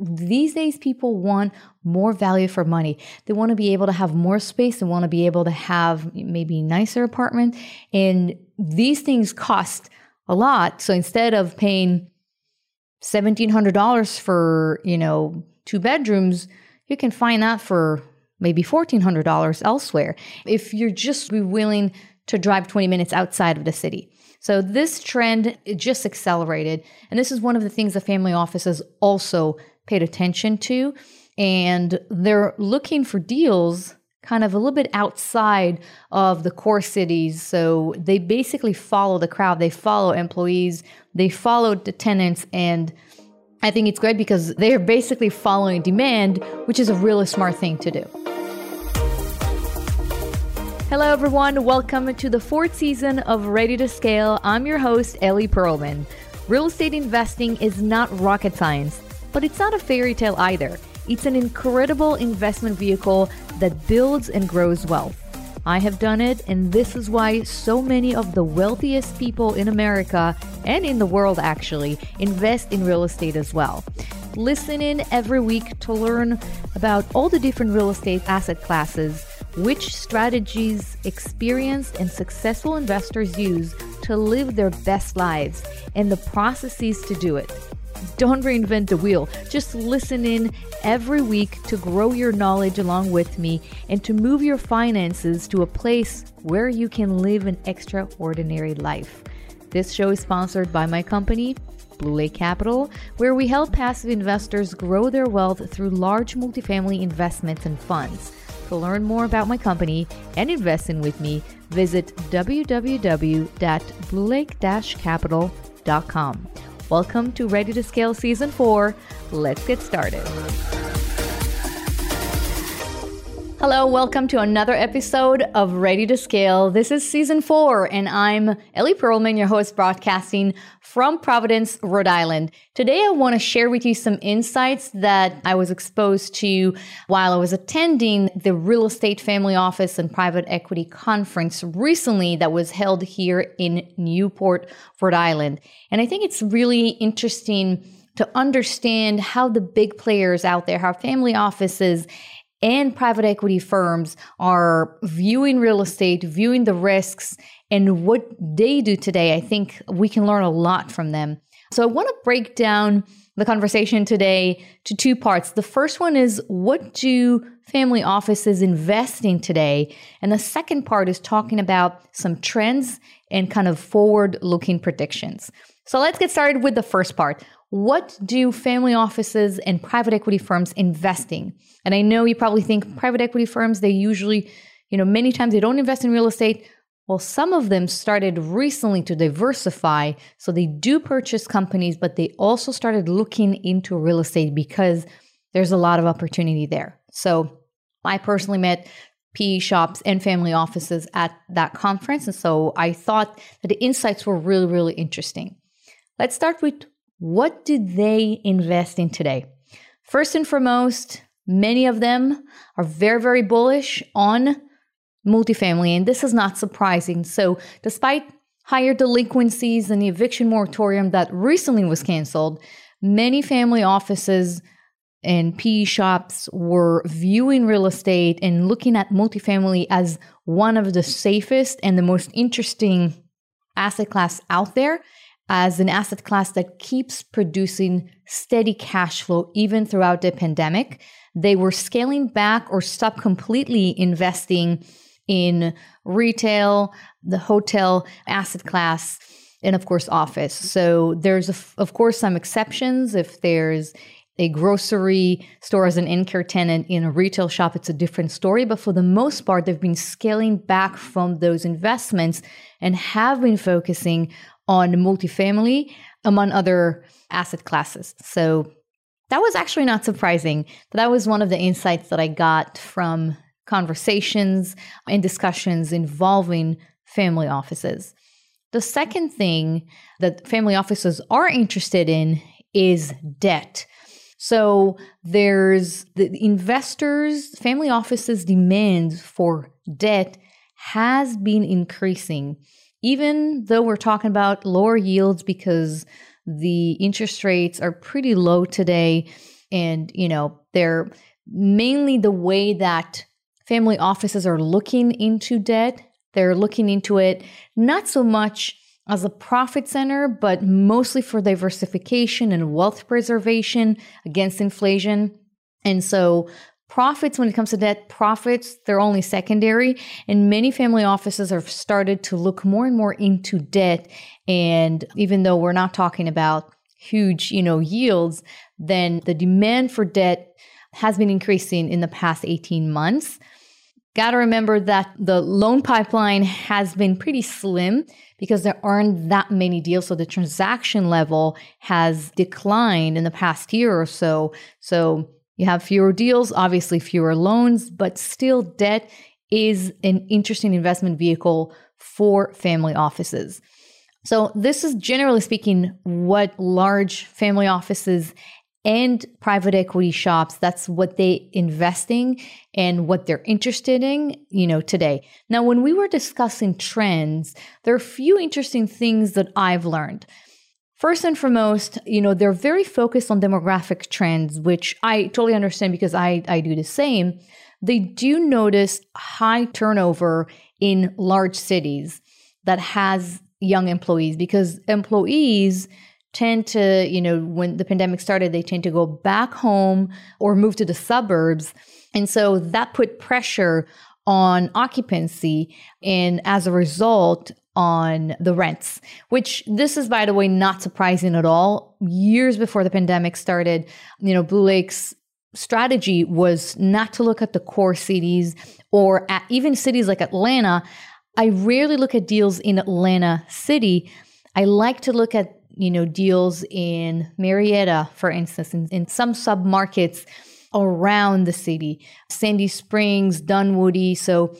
these days people want more value for money. They want to be able to have more space. They want to be able to have maybe nicer apartment. And these things cost a lot. So instead of paying $1700 for you know two bedrooms you can find that for maybe $1400 elsewhere if you're just willing to drive 20 minutes outside of the city. So this trend just accelerated. And this is one of the things the family office offices also paid attention to. And they're looking for deals kind of a little bit outside of the core cities. So they basically follow the crowd, they follow employees, they follow the tenants. And I think it's great because they're basically following demand, which is a really smart thing to do. Hello, everyone. Welcome to the fourth season of Ready to Scale. I'm your host, Ellie Perlman. Real estate investing is not rocket science. But it's not a fairy tale either. It's an incredible investment vehicle that builds and grows wealth. I have done it, and this is why so many of the wealthiest people in America and in the world actually invest in real estate as well. Listen in every week to learn about all the different real estate asset classes, which strategies experienced and successful investors use to live their best lives, and the processes to do it. Don't reinvent the wheel. Just listen in every week to grow your knowledge along with me and to move your finances to a place where you can live an extraordinary life. This show is sponsored by my company, Blue Lake Capital, where we help passive investors grow their wealth through large multifamily investments and funds. To learn more about my company and invest in with me, visit www.bluelake-capital.com. Welcome to Ready to Scale Season 4. Let's get started. Hello, welcome to another episode of Ready to Scale. This is season four, and I'm Ellie Perlman, your host, broadcasting from Providence, Rhode Island. Today, I want to share with you some insights that I was exposed to while I was attending the Real Estate Family Office and Private Equity Conference recently that was held here in Newport, Rhode Island. And I think it's really interesting to understand how the big players out there, how family offices and private equity firms are viewing real estate, viewing the risks, and what they do today. I think we can learn a lot from them. So I want to break down the conversation today to two parts. The first one is what do family offices invest in today? And the second part is talking about some trends and kind of forward looking predictions. So let's get started with the first part. What do family offices and private equity firms investing? And I know you probably think private equity firms, they usually, you know, many times they don't invest in real estate. Well, some of them started recently to diversify. So they do purchase companies, but they also started looking into real estate because there's a lot of opportunity there. So I personally met PE shops and family offices at that conference. And so I thought that the insights were really, really interesting. Let's start with what do they invest in today? First and foremost, many of them are very, very bullish on multifamily, and this is not surprising. So, despite higher delinquencies and the eviction moratorium that recently was canceled, many family offices and PE shops were viewing real estate and looking at multifamily as one of the safest and the most interesting asset class out there as an asset class that keeps producing steady cash flow even throughout the pandemic. They were scaling back or stopped completely investing in retail, the hotel asset class, and of course, office. So there's, of course, some exceptions. If there's a grocery store as an anchor tenant in a retail shop, it's a different story. But for the most part, they've been scaling back from those investments and have been focusing on multifamily, among other asset classes. So that was actually not surprising. That was one of the insights that I got from conversations and discussions involving family offices. The second thing that family offices are interested in is debt. So there's the investors, family offices' demand for debt has been increasing even though we're talking about lower yields because the interest rates are pretty low today And, you know, they're mainly the way that family offices are looking into debt. They're looking into it not so much as a profit center, but mostly for diversification and wealth preservation against inflation. And so profits when it comes to debt profits they're only secondary. And many family offices have started to look more and more into debt. And even though we're not talking about huge you know yields then the demand for debt has been increasing in the past 18 months. Got to remember that the loan pipeline has been pretty slim because there aren't that many deals. So the transaction level has declined in the past year or so. So you have fewer deals, obviously fewer loans, but still debt is an interesting investment vehicle for family offices. So, this is generally speaking what large family offices and private equity shops that's what they investing and what they're interested in you know today now when we were discussing trends there are a few interesting things that i've learned First and foremost, you know, they're very focused on demographic trends, which I totally understand because I, I do the same. They do notice high turnover in large cities that has young employees because employees tend to, you know, when the pandemic started, they tend to go back home or move to the suburbs. And so that put pressure on occupancy. And as a result, on the rents, which this is, by the way, not surprising at all. Years before the pandemic started, you know, Blue Lake's strategy was not to look at the core cities or at even cities like Atlanta. I rarely look at deals in Atlanta City. I like to look at, you know, deals in Marietta, for instance, in, in some sub markets around the city, Sandy Springs, Dunwoody. So,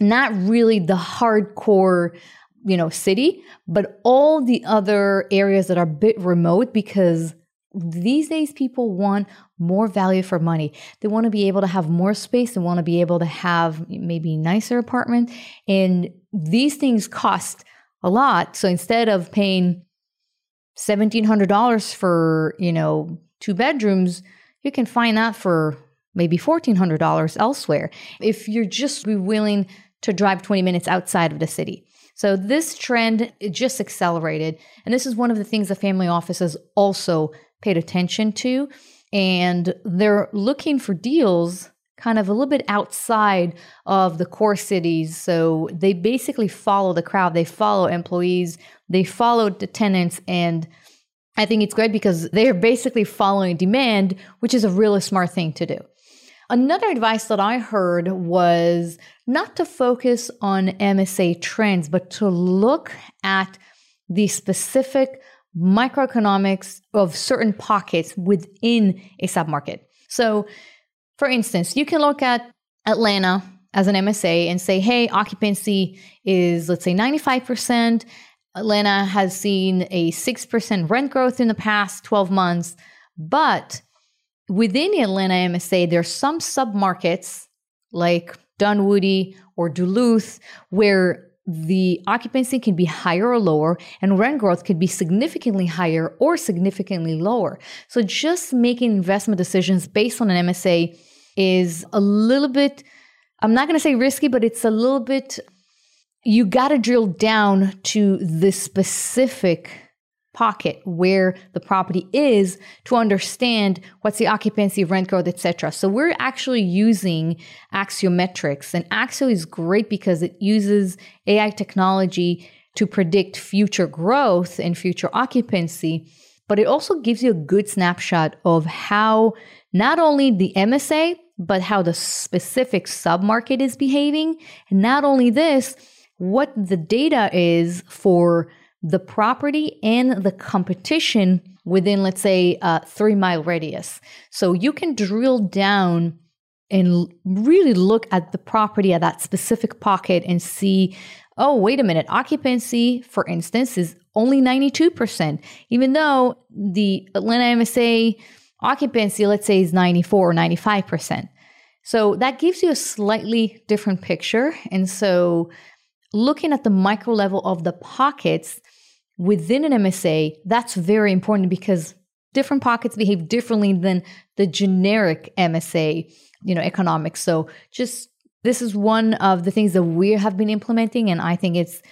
not really the hardcore you know, city, but all the other areas that are a bit remote because these days people want more value for money. They want to be able to have more space. They want to be able to have maybe nicer apartment. And these things cost a lot. So instead of paying $1,700 for, you know, two bedrooms, you can find that for maybe $1,400 elsewhere if you're just willing to drive 20 minutes outside of the city. So this trend just accelerated. And this is one of the things the family offices also paid attention to. And they're looking for deals kind of a little bit outside of the core cities. So they basically follow the crowd, they follow employees, they follow the tenants. And I think it's great because they're basically following demand, which is a really smart thing to do. Another advice that I heard was not to focus on MSA trends, but to look at the specific microeconomics of certain pockets within a submarket. So, for instance, you can look at Atlanta as an MSA and say, hey, occupancy is, let's say, 95%. Atlanta has seen a 6% rent growth in the past 12 months, but within the Atlanta MSA, there are some submarkets like Dunwoody or Duluth where the occupancy can be higher or lower and rent growth could be significantly higher or significantly lower. So just making investment decisions based on an MSA is a little bit I'm not going to say risky, but it's a little bit you got to drill down to the specific pocket where the property is to understand what's the occupancy, rent growth, etc. So we're actually using Axiometrics, and Axio is great because it uses AI technology to predict future growth and future occupancy, but it also gives you a good snapshot of how not only the MSA but how the specific submarket is behaving, and not only this, what the data is for the property and the competition within, let's say, a three mile radius. So you can drill down and really look at the property at that specific pocket and see, oh, wait a minute, occupancy, for instance, is only 92%, even though the Atlanta MSA occupancy, let's say, is 94 or 95%. So that gives you a slightly different picture. And so looking at the micro level of the pockets within an MSA, that's very important because different pockets behave differently than the generic MSA, you know, economics. So just this is one of the things that we have been implementing and I think it's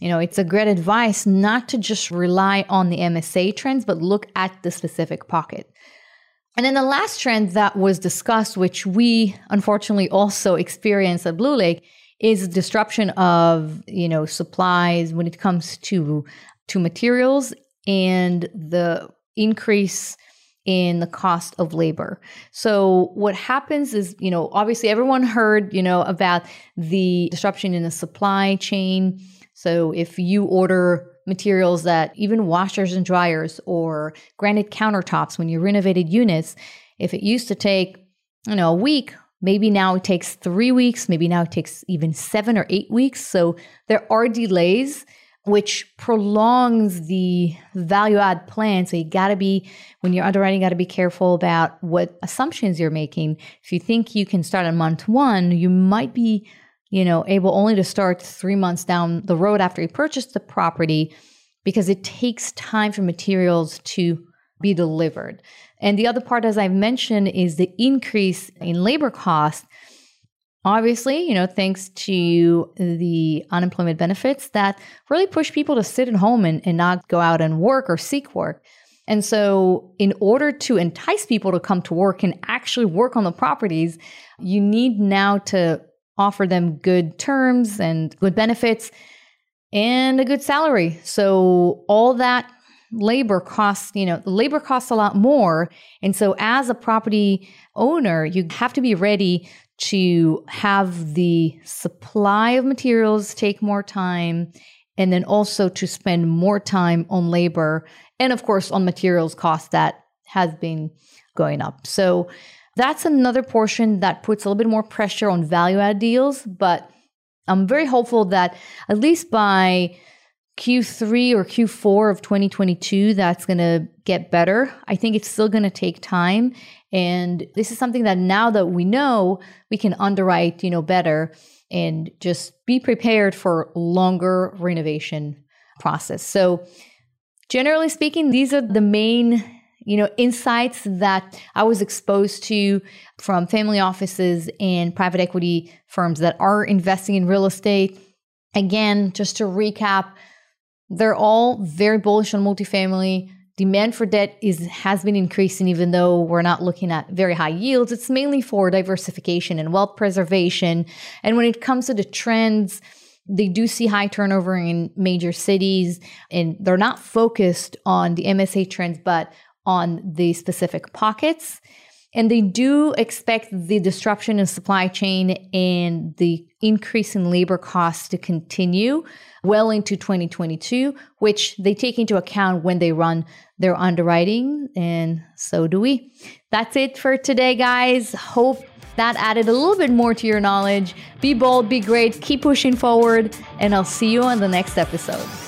you know, it's a great advice not to just rely on the MSA trends, but look at the specific pocket. And then the last trend that was discussed, which we unfortunately also experienced at Blue Lake, is disruption of you know supplies when it comes to to materials and the increase in the cost of labor. So what happens is, you know, obviously everyone heard, you know, about the disruption in the supply chain. So if you order materials that even washers and dryers or granite countertops when you renovated units, if it used to take, you know, a week, maybe now it takes 3 weeks, maybe now it takes even 7 or 8 weeks. So there are delays which prolongs the value add plan. So you got to be, when you're underwriting, got to be careful about what assumptions you're making. If you think you can start on month one, you might be, you know, able only to start three months down the road after you purchase the property because it takes time for materials to be delivered. And the other part, as I've mentioned, is the increase in labor costs Obviously, you know, thanks to the unemployment benefits that really push people to sit at home and, and not go out and work or seek work. And so, in order to entice people to come to work and actually work on the properties, you need now to offer them good terms and good benefits and a good salary. So, all that labor costs, you know, labor costs a lot more. And so, as a property owner, you have to be ready to have the supply of materials take more time and then also to spend more time on labor and of course on materials cost that has been going up. So that's another portion that puts a little bit more pressure on value add deals, but I'm very hopeful that at least by Q3 or Q4 of 2022, that's going to get better. I think it's still going to take time. And this is something that now that we know, we can underwrite, you know, better and just be prepared for longer renovation process. So generally speaking, these are the main you know insights that i was exposed to from family offices and private equity firms that are investing in real estate again just to recap they're all very bullish on multifamily demand for debt is has been increasing even though we're not looking at very high yields. It's mainly for diversification and wealth preservation. And when it comes to the trends they do see high turnover in major cities and they're not focused on the MSA trends but on the specific pockets and they do expect the disruption in supply chain and the increase in labor costs to continue well into 2022, which they take into account when they run their underwriting. And so do we. That's it for today, guys. Hope that added a little bit more to your knowledge. Be bold, be great, keep pushing forward, and I'll see you on the next episode.